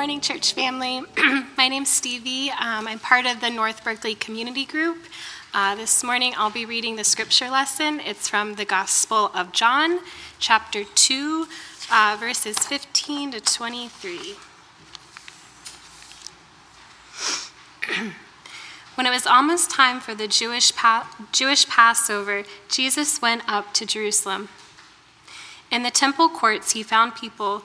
morning, church family. My name's Stevie. Um, I'm part of the North Berkeley Community Group. Uh, this morning I'll be reading the scripture lesson. It's from the Gospel of John, chapter 2, uh, verses 15 to 23. when it was almost time for the Jewish, pa- Jewish Passover, Jesus went up to Jerusalem. In the temple courts, he found people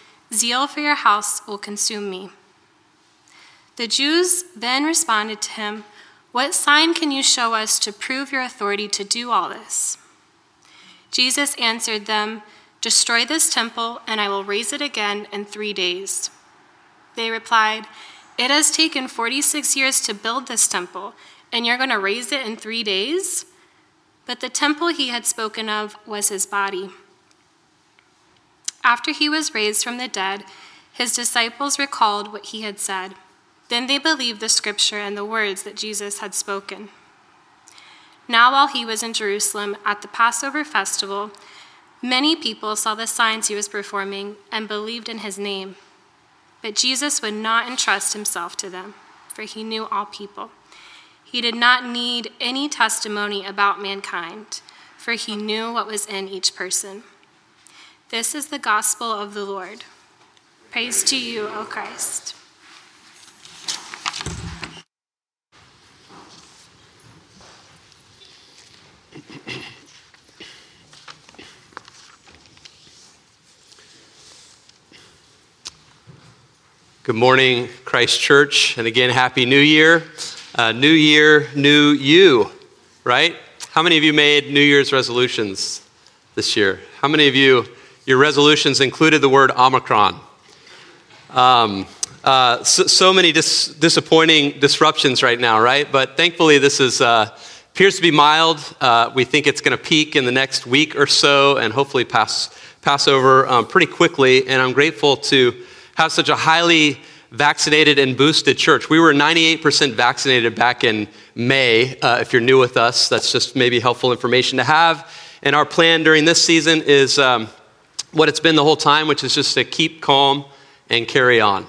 Zeal for your house will consume me. The Jews then responded to him, What sign can you show us to prove your authority to do all this? Jesus answered them, Destroy this temple, and I will raise it again in three days. They replied, It has taken 46 years to build this temple, and you're going to raise it in three days? But the temple he had spoken of was his body. After he was raised from the dead, his disciples recalled what he had said. Then they believed the scripture and the words that Jesus had spoken. Now, while he was in Jerusalem at the Passover festival, many people saw the signs he was performing and believed in his name. But Jesus would not entrust himself to them, for he knew all people. He did not need any testimony about mankind, for he knew what was in each person. This is the gospel of the Lord. Praise to you, O Christ. Good morning, Christ Church, and again, Happy New Year. Uh, new Year, new you, right? How many of you made New Year's resolutions this year? How many of you your resolutions included the word Omicron. Um, uh, so, so, many dis- disappointing disruptions right now, right? But thankfully, this is, uh, appears to be mild. Uh, we think it's going to peak in the next week or so and hopefully pass, pass over um, pretty quickly. And I'm grateful to have such a highly vaccinated and boosted church. We were 98% vaccinated back in May. Uh, if you're new with us, that's just maybe helpful information to have. And our plan during this season is um, what it's been the whole time, which is just to keep calm and carry on.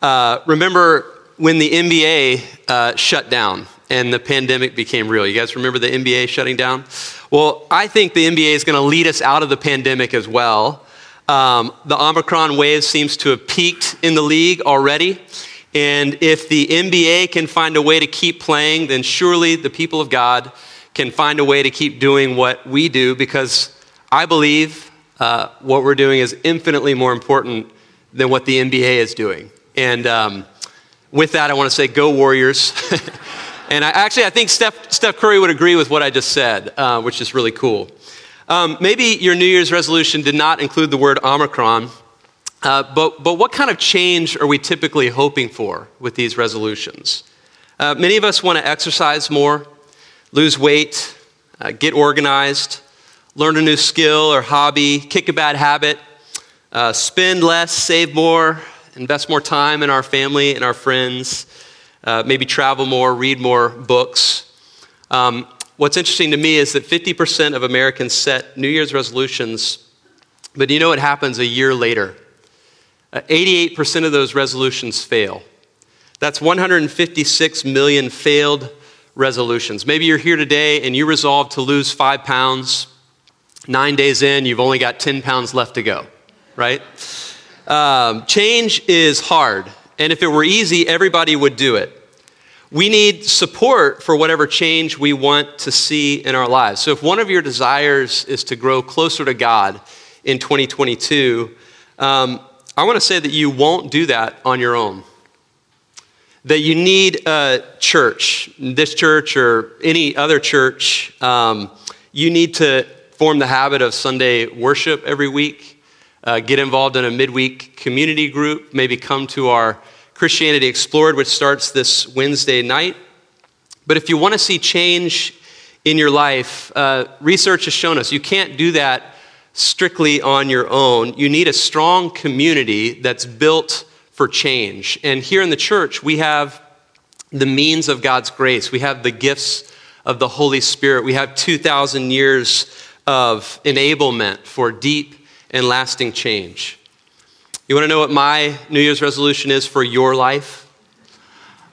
Uh, remember when the NBA uh, shut down and the pandemic became real? You guys remember the NBA shutting down? Well, I think the NBA is going to lead us out of the pandemic as well. Um, the Omicron wave seems to have peaked in the league already. And if the NBA can find a way to keep playing, then surely the people of God can find a way to keep doing what we do because I believe uh, what we're doing is infinitely more important than what the NBA is doing. And um, with that, I want to say, go Warriors. and I, actually, I think Steph, Steph, Curry would agree with what I just said, uh, which is really cool. Um, maybe your New Year's resolution did not include the word Omicron, uh, but, but what kind of change are we typically hoping for with these resolutions? Uh, many of us want to exercise more, lose weight, uh, get organized, learn a new skill or hobby, kick a bad habit, uh, spend less, save more, invest more time in our family and our friends, uh, maybe travel more, read more books. Um, what's interesting to me is that 50% of Americans set New Year's resolutions, but you know what happens a year later? Uh, 88% of those resolutions fail. That's 156 million failed resolutions. Maybe you're here today and you resolve to lose five pounds Nine days in, you've only got 10 pounds left to go, right? Um, change is hard. And if it were easy, everybody would do it. we need support for whatever change we want to see in our lives. So, if one of your desires is to grow closer to God in 2022, um, I want to say that you won't do that on your own. That you need a church, this church or any other church. Um, you need to form the habit of Sunday worship every week, uh, get involved in a midweek community group, maybe come to our Christianity Explored, which starts this Wednesday night. But if you want to see change in your life, uh, research has shown us you can't do that strictly on your own. You need a strong community that's built for change. And here in the church, we have the means of God's grace, we have the gifts of the Holy Spirit, we have 2,000 years of enablement for deep and lasting change. You want to know what my New Year's resolution is for your life?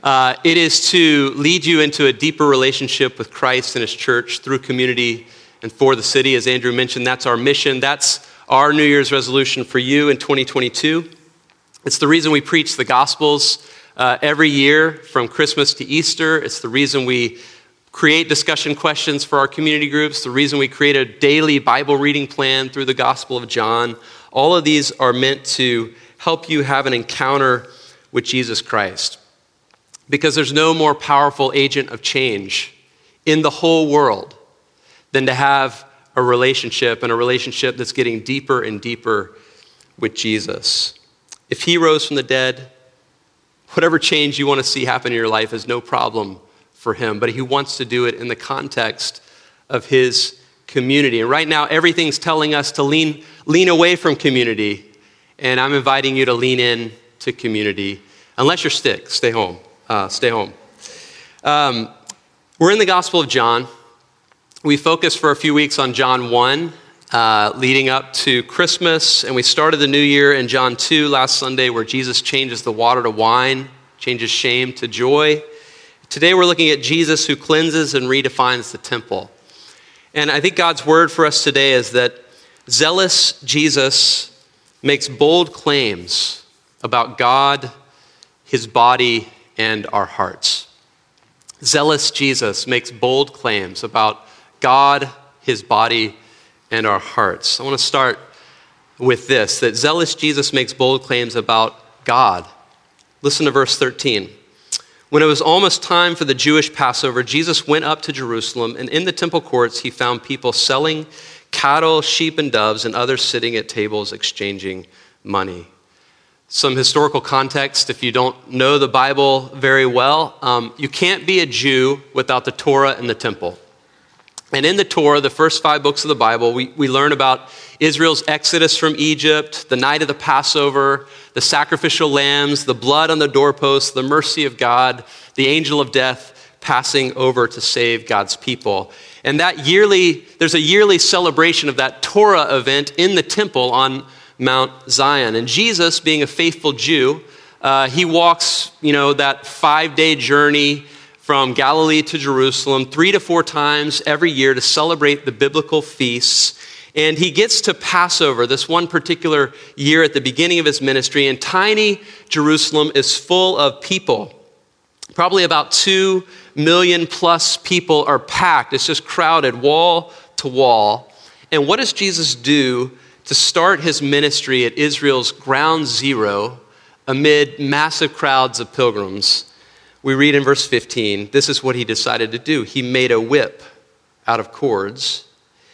Uh, it is to lead you into a deeper relationship with Christ and His church through community and for the city. As Andrew mentioned, that's our mission. That's our New Year's resolution for you in 2022. It's the reason we preach the Gospels uh, every year from Christmas to Easter. It's the reason we create discussion questions for our community groups, the reason we create a daily Bible reading plan through the Gospel of John. All of these are meant to help you have an encounter with Jesus Christ. Because there's no more powerful agent of change in the whole world than to have a relationship and a relationship that's getting deeper and deeper with Jesus. If he rose from the dead, whatever change you want to see happen in your life is no problem for him, but he wants to do it in the context of his community. And right now, everything's telling us to lean, lean away from community. And I'm inviting you to lean in to community. Unless you're sick, stay home. Uh, stay home. Um, we're in the Gospel of John. We focused for a few weeks on John 1, uh, leading up to Christmas. And we started the new year in John 2 last Sunday, where Jesus changes the water to wine, changes shame to joy. Today, we're looking at Jesus who cleanses and redefines the temple. And I think God's word for us today is that zealous Jesus makes bold claims about God, his body, and our hearts. Zealous Jesus makes bold claims about God, his body, and our hearts. I want to start with this that zealous Jesus makes bold claims about God. Listen to verse 13. When it was almost time for the Jewish Passover, Jesus went up to Jerusalem, and in the temple courts, he found people selling cattle, sheep, and doves, and others sitting at tables exchanging money. Some historical context if you don't know the Bible very well, um, you can't be a Jew without the Torah and the temple. And in the Torah, the first five books of the Bible, we, we learn about Israel's exodus from Egypt, the night of the Passover, the sacrificial lambs, the blood on the doorposts, the mercy of God, the angel of death passing over to save God's people. And that yearly, there's a yearly celebration of that Torah event in the temple on Mount Zion. And Jesus, being a faithful Jew, uh, he walks, you know, that five day journey from Galilee to Jerusalem three to four times every year to celebrate the biblical feasts. And he gets to Passover this one particular year at the beginning of his ministry, and tiny Jerusalem is full of people. Probably about two million plus people are packed. It's just crowded wall to wall. And what does Jesus do to start his ministry at Israel's ground zero amid massive crowds of pilgrims? We read in verse 15 this is what he decided to do. He made a whip out of cords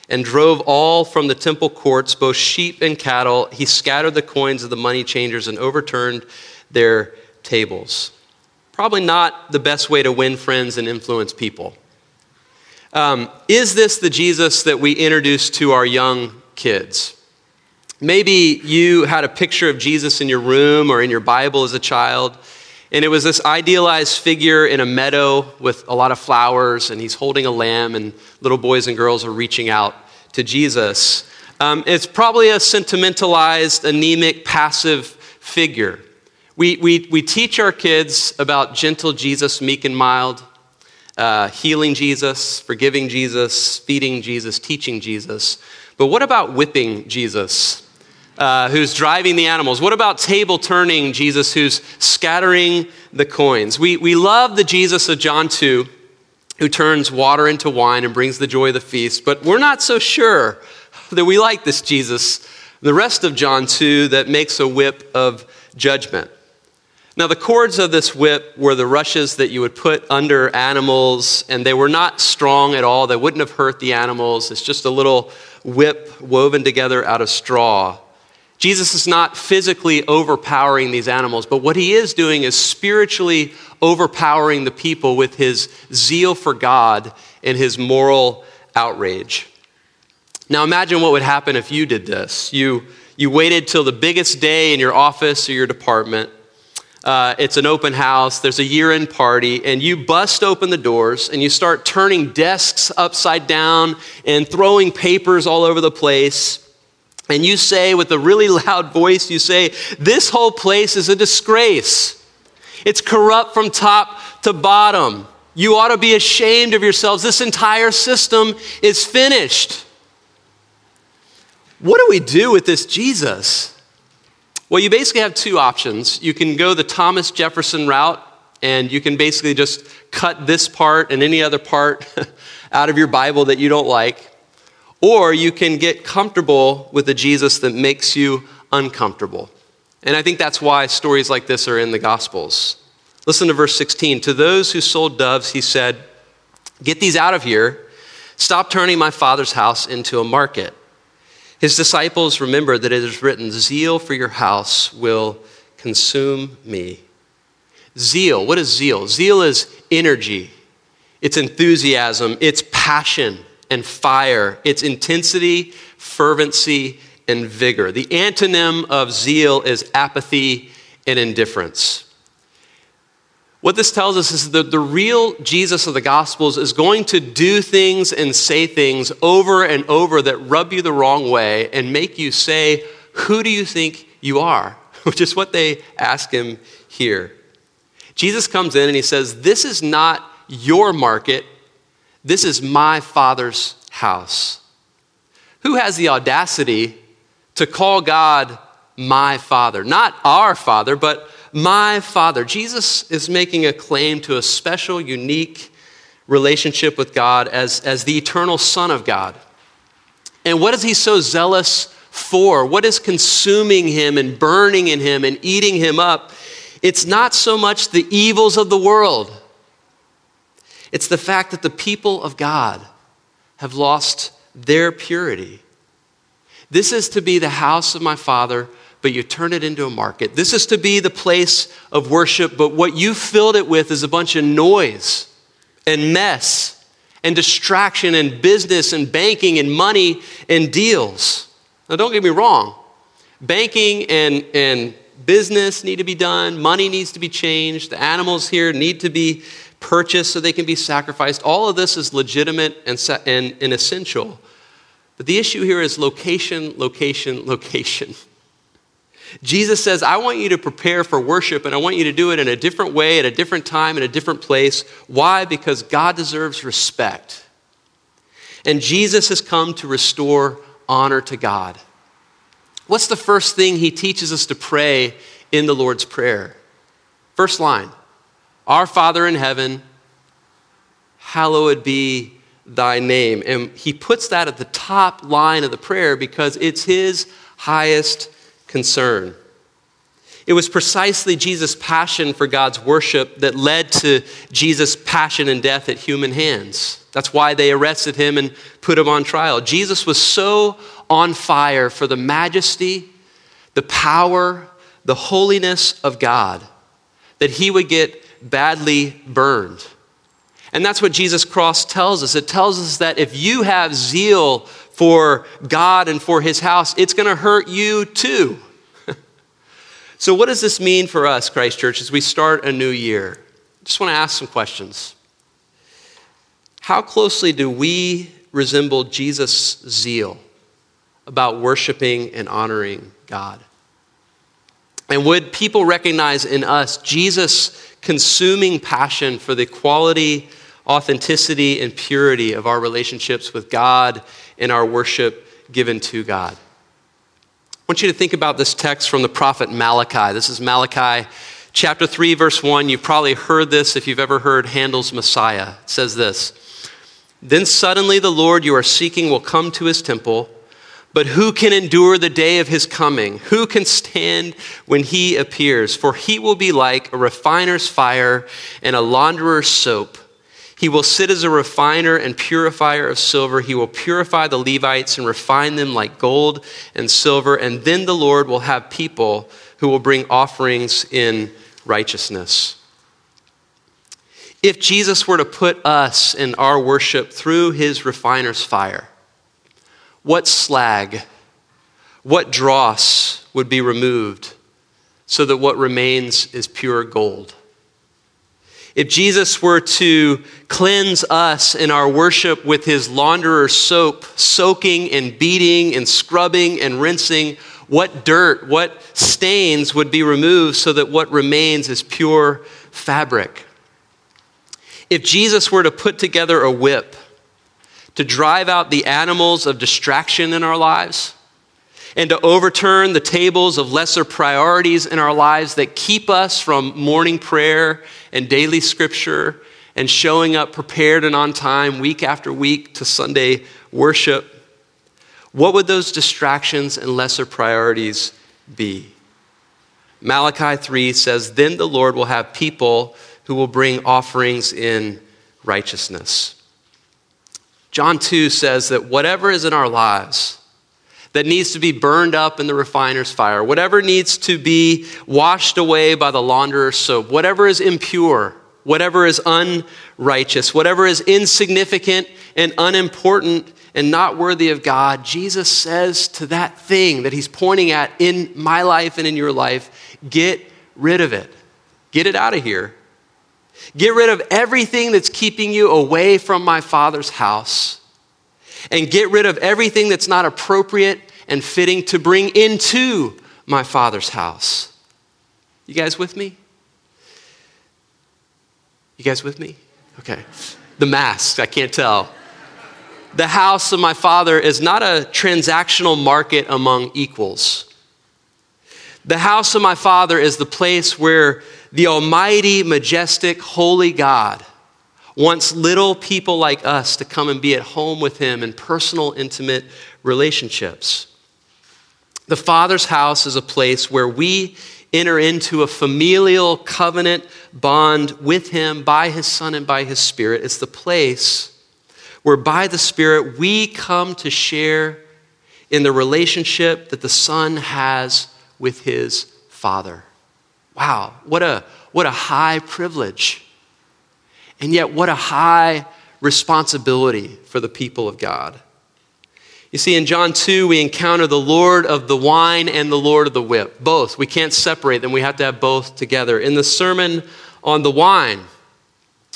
and drove all from the temple courts, both sheep and cattle. He scattered the coins of the money changers and overturned their tables. Probably not the best way to win friends and influence people. Um, is this the Jesus that we introduce to our young kids? Maybe you had a picture of Jesus in your room or in your Bible as a child. And it was this idealized figure in a meadow with a lot of flowers, and he's holding a lamb, and little boys and girls are reaching out to Jesus. Um, it's probably a sentimentalized, anemic, passive figure. We, we, we teach our kids about gentle Jesus, meek and mild, uh, healing Jesus, forgiving Jesus, feeding Jesus, teaching Jesus. But what about whipping Jesus? Uh, who's driving the animals? What about table turning Jesus, who's scattering the coins? We, we love the Jesus of John 2, who turns water into wine and brings the joy of the feast, but we're not so sure that we like this Jesus, the rest of John 2, that makes a whip of judgment. Now, the cords of this whip were the rushes that you would put under animals, and they were not strong at all. They wouldn't have hurt the animals. It's just a little whip woven together out of straw. Jesus is not physically overpowering these animals, but what he is doing is spiritually overpowering the people with his zeal for God and his moral outrage. Now imagine what would happen if you did this. You, you waited till the biggest day in your office or your department. Uh, it's an open house, there's a year end party, and you bust open the doors and you start turning desks upside down and throwing papers all over the place and you say with a really loud voice, you say, This whole place is a disgrace. It's corrupt from top to bottom. You ought to be ashamed of yourselves. This entire system is finished. What do we do with this Jesus? Well, you basically have two options. You can go the Thomas Jefferson route, and you can basically just cut this part and any other part out of your Bible that you don't like. Or you can get comfortable with a Jesus that makes you uncomfortable. And I think that's why stories like this are in the Gospels. Listen to verse 16. To those who sold doves, he said, Get these out of here. Stop turning my father's house into a market. His disciples remembered that it is written, Zeal for your house will consume me. Zeal, what is zeal? Zeal is energy, it's enthusiasm, it's passion and fire, its intensity, fervency, and vigor. The antonym of zeal is apathy and indifference. What this tells us is that the real Jesus of the Gospels is going to do things and say things over and over that rub you the wrong way and make you say, Who do you think you are? Which is what they ask him here. Jesus comes in and he says, This is not your market, this is my Father's house. Who has the audacity to call God my Father? Not our Father, but my Father. Jesus is making a claim to a special, unique relationship with God as, as the eternal Son of God. And what is he so zealous for? What is consuming him and burning in him and eating him up? It's not so much the evils of the world it's the fact that the people of God have lost their purity. This is to be the house of my Father, but you turn it into a market. This is to be the place of worship, but what you filled it with is a bunch of noise and mess and distraction and business and banking and money and deals. Now, don't get me wrong. Banking and, and business need to be done, money needs to be changed, the animals here need to be purchased so they can be sacrificed. All of this is legitimate and, and, and essential. But the issue here is location, location, location. Jesus says, I want you to prepare for worship and I want you to do it in a different way, at a different time, in a different place. Why? Because God deserves respect. And Jesus has come to restore honor to God. What's the first thing he teaches us to pray in the Lord's Prayer? First line our Father in heaven, hallowed be thy name. And he puts that at the top line of the prayer because it's his highest concern. It was precisely Jesus' passion for God's worship that led to Jesus' passion and death at human hands. That's why they arrested him and put him on trial. Jesus was so on fire for the majesty, the power, the holiness of God that he would get badly burned. And that's what Jesus' cross tells us. It tells us that if you have zeal for God and for his house, it's going to hurt you too. so, what does this mean for us, Christ Church, as we start a new year? I Just want to ask some questions. How closely do we resemble Jesus' zeal about worshiping and honoring God? And would people recognize in us Jesus' consuming passion for the quality, authenticity, and purity of our relationships with God and our worship given to God? I want you to think about this text from the prophet Malachi. This is Malachi chapter 3, verse 1. You've probably heard this if you've ever heard Handel's Messiah. It says this Then suddenly the Lord you are seeking will come to his temple. But who can endure the day of his coming? Who can stand when he appears? For he will be like a refiner's fire and a launderer's soap. He will sit as a refiner and purifier of silver. He will purify the Levites and refine them like gold and silver. And then the Lord will have people who will bring offerings in righteousness. If Jesus were to put us in our worship through his refiner's fire, what slag, what dross would be removed so that what remains is pure gold? If Jesus were to cleanse us in our worship with his launderer's soap, soaking and beating and scrubbing and rinsing, what dirt, what stains would be removed so that what remains is pure fabric? If Jesus were to put together a whip to drive out the animals of distraction in our lives and to overturn the tables of lesser priorities in our lives that keep us from morning prayer and daily scripture and showing up prepared and on time week after week to Sunday worship, what would those distractions and lesser priorities be? Malachi 3 says, Then the Lord will have people who will bring offerings in righteousness. John 2 says that whatever is in our lives that needs to be burned up in the refiner's fire, whatever needs to be washed away by the launderer's soap, whatever is impure, whatever is unrighteous, whatever is insignificant and unimportant and not worthy of God, Jesus says to that thing that he's pointing at in my life and in your life, get rid of it. Get it out of here. Get rid of everything that's keeping you away from my Father's house. And get rid of everything that's not appropriate and fitting to bring into my Father's house. You guys with me? You guys with me? Okay. The mask, I can't tell. The house of my Father is not a transactional market among equals. The house of my Father is the place where the Almighty, majestic, holy God wants little people like us to come and be at home with Him in personal, intimate relationships. The Father's house is a place where we enter into a familial covenant bond with Him by His Son and by His Spirit. It's the place where by the Spirit we come to share in the relationship that the Son has with His Father. Wow, what a, what a high privilege. And yet, what a high responsibility for the people of God. You see, in John 2, we encounter the Lord of the wine and the Lord of the whip. Both. We can't separate them, we have to have both together. In the sermon on the wine,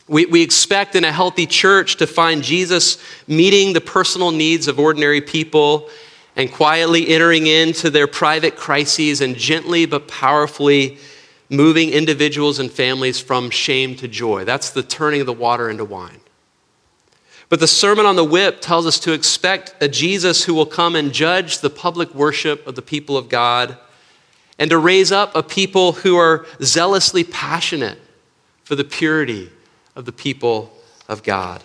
we, we expect in a healthy church to find Jesus meeting the personal needs of ordinary people and quietly entering into their private crises and gently but powerfully moving individuals and families from shame to joy. That's the turning of the water into wine. But the Sermon on the Whip tells us to expect a Jesus who will come and judge the public worship of the people of God and to raise up a people who are zealously passionate for the purity of the people of God.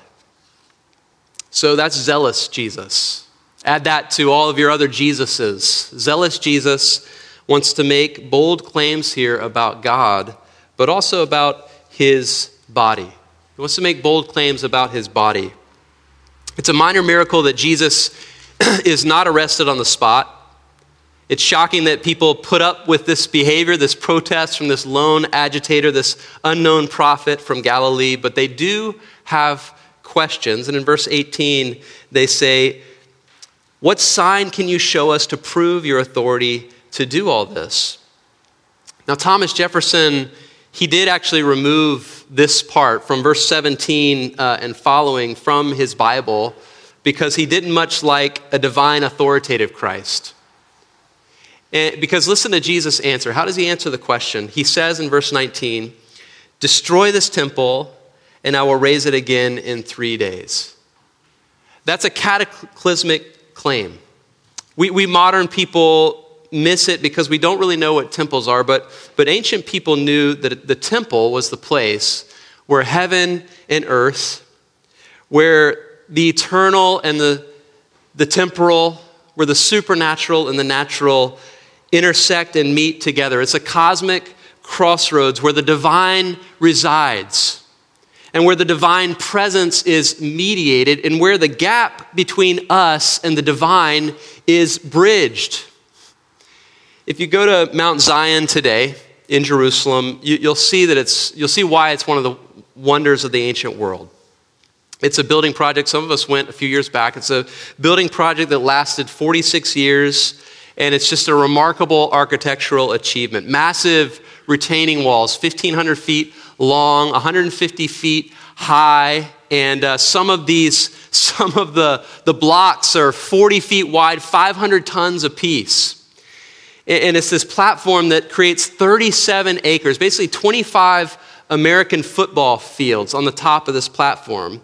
So that's zealous Jesus. Add that to all of your other Jesuses. Zealous Jesus wants to make bold claims here about God, but also about his body. He wants to make bold claims about his body. It's a minor miracle that Jesus is not arrested on the spot. It's shocking that people put up with this behavior, this protest from this lone agitator, this unknown prophet from Galilee, but they do have questions. And in verse 18, they say, What sign can you show us to prove your authority to do all this. Now, Thomas Jefferson, he did actually remove this part from verse 17 uh, and following from his Bible because he didn't much like a divine authoritative Christ. And because listen to Jesus' answer. How does he answer the question? He says in verse 19, Destroy this temple, and I will raise it again in three days. That's a cataclysmic claim. We, we modern people miss it because we don't really know what temples are, but, but ancient people knew that the temple was the place where heaven and earth, where the eternal and the, the temporal, where the supernatural and the natural intersect and meet together. It's a cosmic crossroads where the divine resides and where the divine presence is mediated and where the gap between us and the divine is bridged. If you go to Mount Zion today in Jerusalem, you, will see that it's, you'll see why it's one of the wonders of the ancient world. It's a building project. Some of us went a few years back. It's a building project that lasted 46 years, and it's just a remarkable architectural achievement. Massive retaining walls, 1,500 feet long, 150 feet high, and uh, some of these, some of the, the blocks are 40 feet wide, 500 tons apiece. And it's this platform that creates 37 acres, basically 25 American football fields on the top of this platform.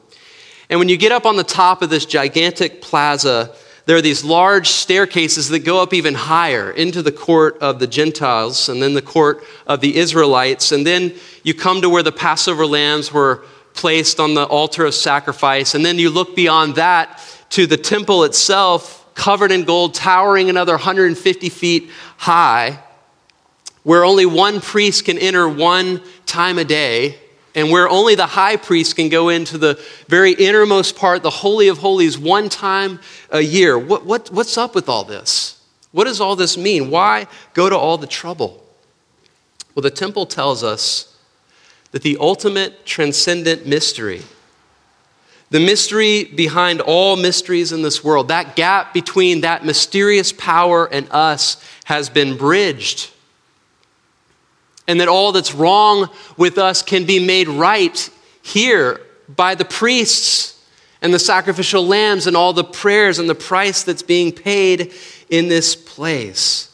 And when you get up on the top of this gigantic plaza, there are these large staircases that go up even higher into the court of the Gentiles and then the court of the Israelites. And then you come to where the Passover lambs were placed on the altar of sacrifice. And then you look beyond that to the temple itself covered in gold, towering another 150 feet high, where only one priest can enter one time a day, and where only the high priest can go into the very innermost part, the Holy of Holies, one time a year. What, what, what's up with all this? What does all this mean? Why go to all the trouble? Well, the temple tells us that the ultimate transcendent mystery the mystery behind all mysteries in this world, that gap between that mysterious power and us has been bridged. And that all that's wrong with us can be made right here by the priests and the sacrificial lambs and all the prayers and the price that's being paid in this place.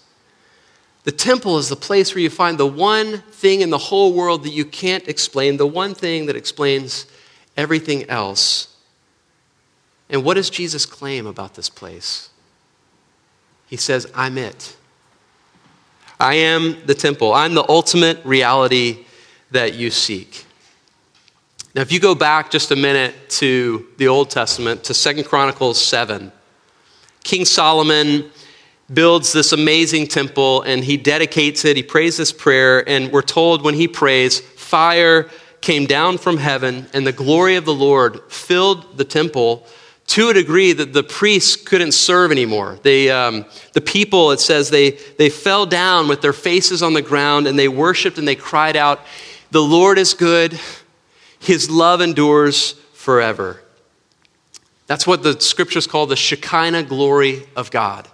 The temple is the place where you find the one thing in the whole world that you can't explain, the one thing that explains everything else. And what does Jesus claim about this place? He says, I'm it. I am the temple. I'm the ultimate reality that you seek. Now, if you go back just a minute to the Old Testament, to Second Chronicles 7, King Solomon builds this amazing temple and he dedicates it. He prays this prayer, and we're told when he prays, fire came down from heaven, and the glory of the Lord filled the temple to a degree that the priests couldn't serve anymore. They, um, the people, it says, they, they fell down with their faces on the ground and they worshiped and they cried out, The Lord is good, His love endures forever. That's what the scriptures call the Shekinah glory of God.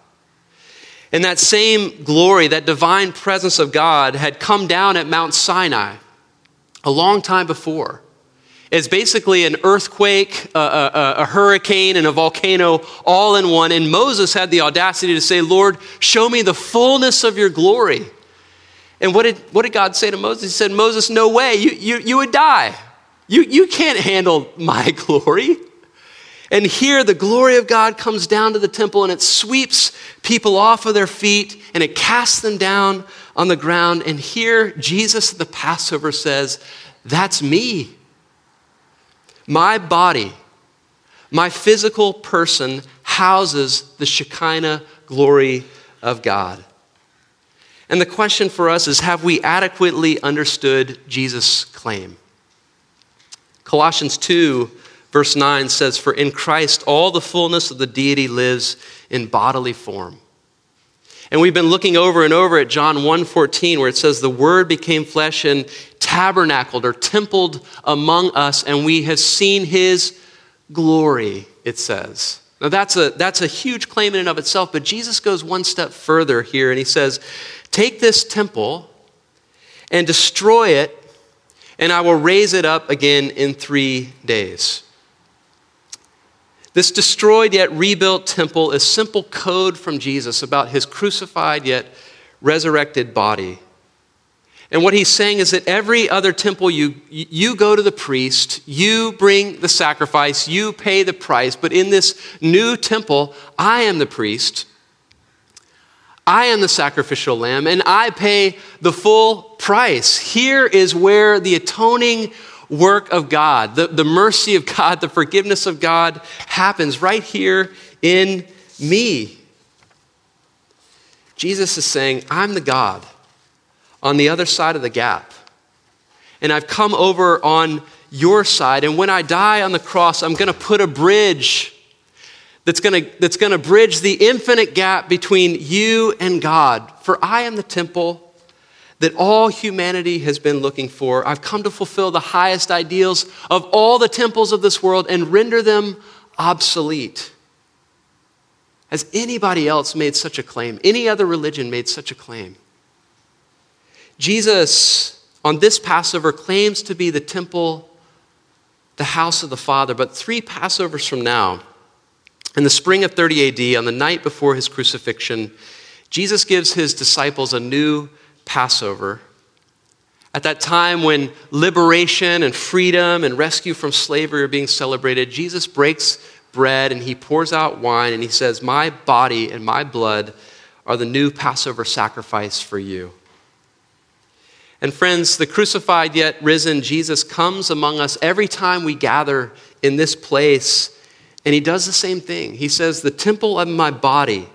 And that same glory, that divine presence of God, had come down at Mount Sinai a long time before is basically an earthquake, a, a, a, hurricane, and a volcano all in one. And Moses had the audacity to say, Lord, show me the fullness of your glory. And what did, what did God say to Moses? He said, Moses, no way, you, you, you would die. You, you can't handle my glory. And here, the glory of God comes down to the temple and it sweeps people off of their feet and it casts them down on the ground. And here, Jesus at the Passover says, That's me. My body, my physical person, houses the Shekinah glory of God. And the question for us is have we adequately understood Jesus' claim? Colossians 2, verse 9 says, For in Christ all the fullness of the deity lives in bodily form. And we've been looking over and over at John 1:14 where it says the word became flesh and tabernacled or templed among us and we have seen his glory it says. Now that's a that's a huge claim in and of itself but Jesus goes one step further here and he says take this temple and destroy it and I will raise it up again in 3 days. This destroyed yet rebuilt temple is simple code from Jesus about his crucified yet resurrected body. And what he's saying is that every other temple you, you go to the priest, you bring the sacrifice, you pay the price, but in this new temple, I am the priest. I am the sacrificial lamb, and I pay the full price. Here is where the atoning work of God, the, the mercy of God, the forgiveness of God happens right here in me. Jesus is saying, I'm the God on the other side of the gap. And I've come over on your side. And when I die on the cross, I'm going to put a bridge that's going to that's going to bridge the infinite gap between you and God. For I am the temple that all humanity has been looking for. I've come to fulfill the highest ideals of all the temples of this world and render them obsolete. Has anybody else made such a claim? Any other religion made such a claim? Jesus, on this Passover, claims to be the temple, the house of the Father. But three Passovers from now, in the spring of 30 AD, on the night before his crucifixion, Jesus gives his disciples a new Passover. At that time when liberation and freedom and rescue from slavery are being celebrated, Jesus breaks bread and he pours out wine and he says, My body and my blood are the new Passover sacrifice for you. And friends, the crucified yet risen Jesus comes among us every time we gather in this place, and he does the same thing. He says, The temple of my body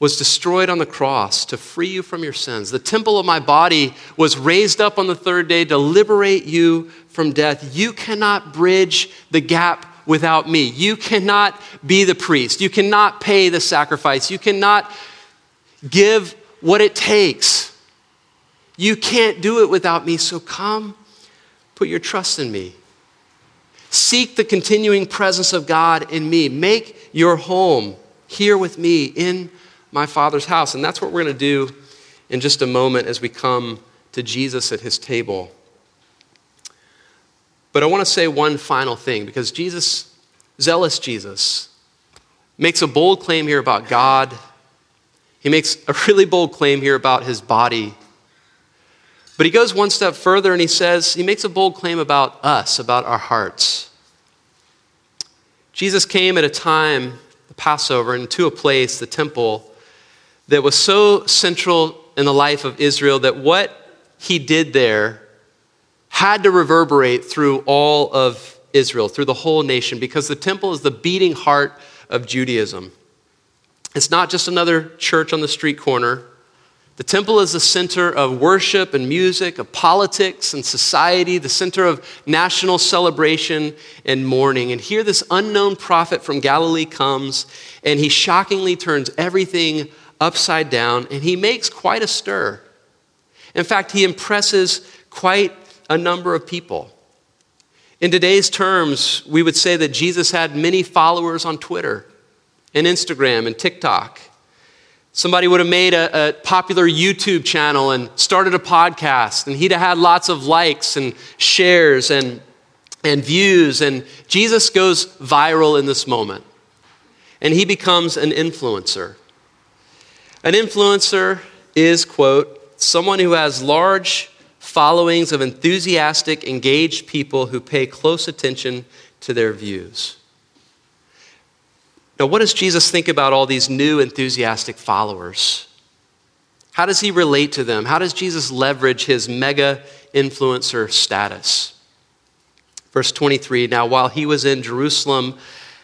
was destroyed on the cross to free you from your sins. The temple of my body was raised up on the third day to liberate you from death. You cannot bridge the gap without me. You cannot be the priest. You cannot pay the sacrifice. You cannot give what it takes. You can't do it without me. So come, put your trust in me. Seek the continuing presence of God in me. Make your home here with me in my Father's house. And that's what we're going to do in just a moment as we come to Jesus at his table. But I want to say one final thing because Jesus, zealous Jesus, makes a bold claim here about God. He makes a really bold claim here about his body. But he goes one step further and he says, he makes a bold claim about us, about our hearts. Jesus came at a time, the Passover, and to a place, the temple, that was so central in the life of Israel that what he did there had to reverberate through all of Israel, through the whole nation, because the temple is the beating heart of Judaism. It's not just another church on the street corner. The temple is the center of worship and music, of politics and society, the center of national celebration and mourning. And here, this unknown prophet from Galilee comes, and he shockingly turns everything upside down, and he makes quite a stir. In fact, he impresses quite a number of people. In today's terms, we would say that Jesus had many followers on Twitter and Instagram and TikTok. Somebody would have made a, a, popular YouTube channel and started a podcast, and he'd have had lots of likes and shares and, and views. And Jesus goes viral in this moment, and he becomes an influencer. An influencer is, quote, someone who has large followings of enthusiastic, engaged people who pay close attention to their views. Now, what does Jesus think about all these new enthusiastic followers? How does he relate to them? How does Jesus leverage his mega influencer status? Verse 23 Now, while he was in Jerusalem,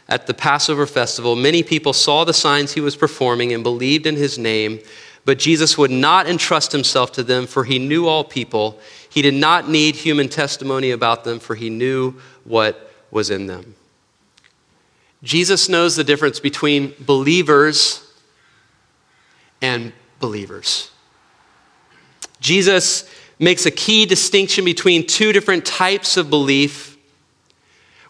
at the Passover festival, many people saw the signs he was performing and believed in his name, but Jesus would not entrust himself to them, for he knew all people. He did not need human testimony about them, for he knew what was in them. Jesus knows the difference between believers and believers. Jesus makes a key distinction between two different types of belief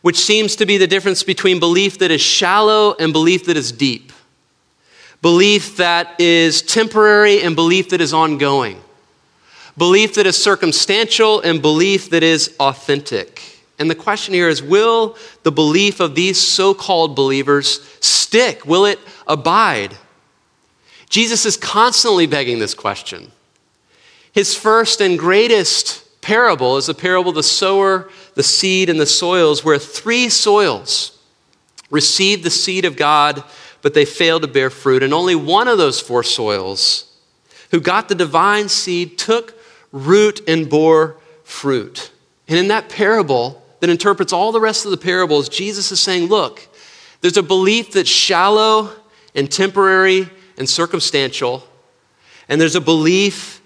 which seems to be the difference between belief that is shallow and belief that is deep, belief that is temporary and belief that is ongoing, belief that is circumstantial and belief that is authentic. And the question here is will the belief of these so called believers stick? Will it abide? Jesus is constantly begging this question. His first and greatest parable is the parable of the sower, the seed, and the soils, where three soils receive the seed of God but they failed to bear fruit. And only one of those four soils, who got the divine seed, took root and bore fruit. And in that parable that interprets all the rest of the parables, Jesus is saying, look, there's a belief that's shallow and temporary and circumstantial, and there's a belief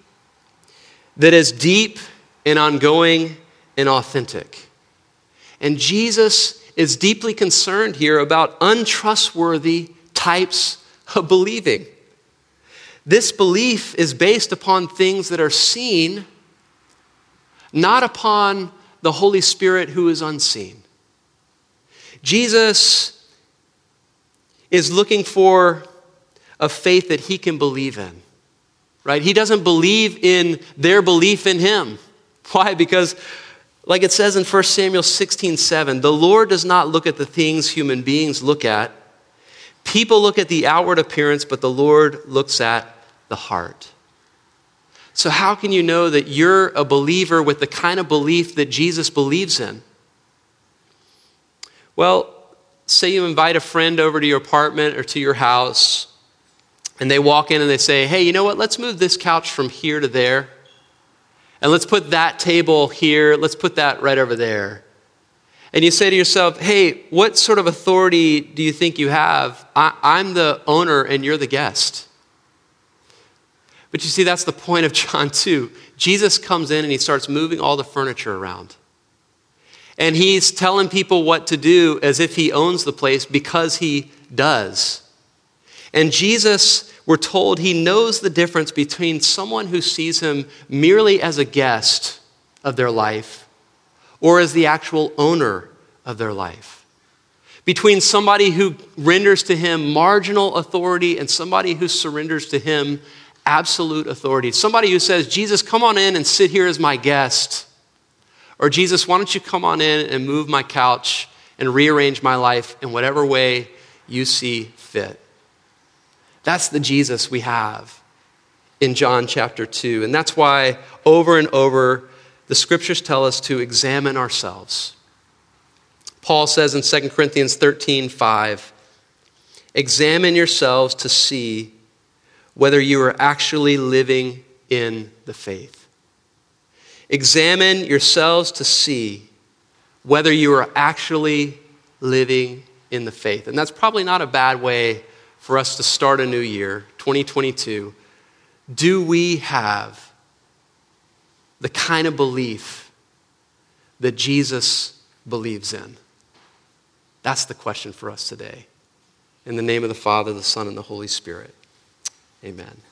that is deep and ongoing and authentic. And Jesus is deeply concerned here about untrustworthy types of believing. This belief is based upon things that are seen, not upon the Holy Spirit who is unseen. Jesus is looking for a faith that he can believe in, right? He doesn't believe in their belief in him. Why? Because, like it says in 1 Samuel 16 7, the Lord does not look at the things human beings look at. People look at the outward appearance, but the Lord looks at the heart. So, how can you know that you're a believer with the kind of belief that Jesus believes in? Well, say you invite a friend over to your apartment or to your house, and they walk in and they say, Hey, you know what? Let's move this couch from here to there. And let's put that table here. Let's put that right over there. And you say to yourself, Hey, what sort of authority do you think you have? I, am the owner and you're the guest. But you see, that's the point of John 2. Jesus comes in and he starts moving all the furniture around. And he's telling people what to do as if he owns the place because he does. And Jesus, we're told, he knows the difference between someone who sees him merely as a guest of their life or as the actual owner of their life. Between somebody who renders to him marginal authority and somebody who surrenders to him absolute authority. Somebody who says, Jesus, come on in and sit here as my guest. Or, Jesus, why don't you come on in and move my couch and rearrange my life in whatever way you see fit? That's the Jesus we have in John chapter 2. And that's why over and over the scriptures tell us to examine ourselves. Paul says in 2 Corinthians 13 5, examine yourselves to see whether you are actually living in the faith. Examine yourselves to see whether you are actually living in the faith. And that's probably not a bad way for us to start a new year, 2022. Do we have the kind of belief that Jesus believes in? That's the question for us today. In the name of the Father, the Son, and the Holy Spirit. Amen.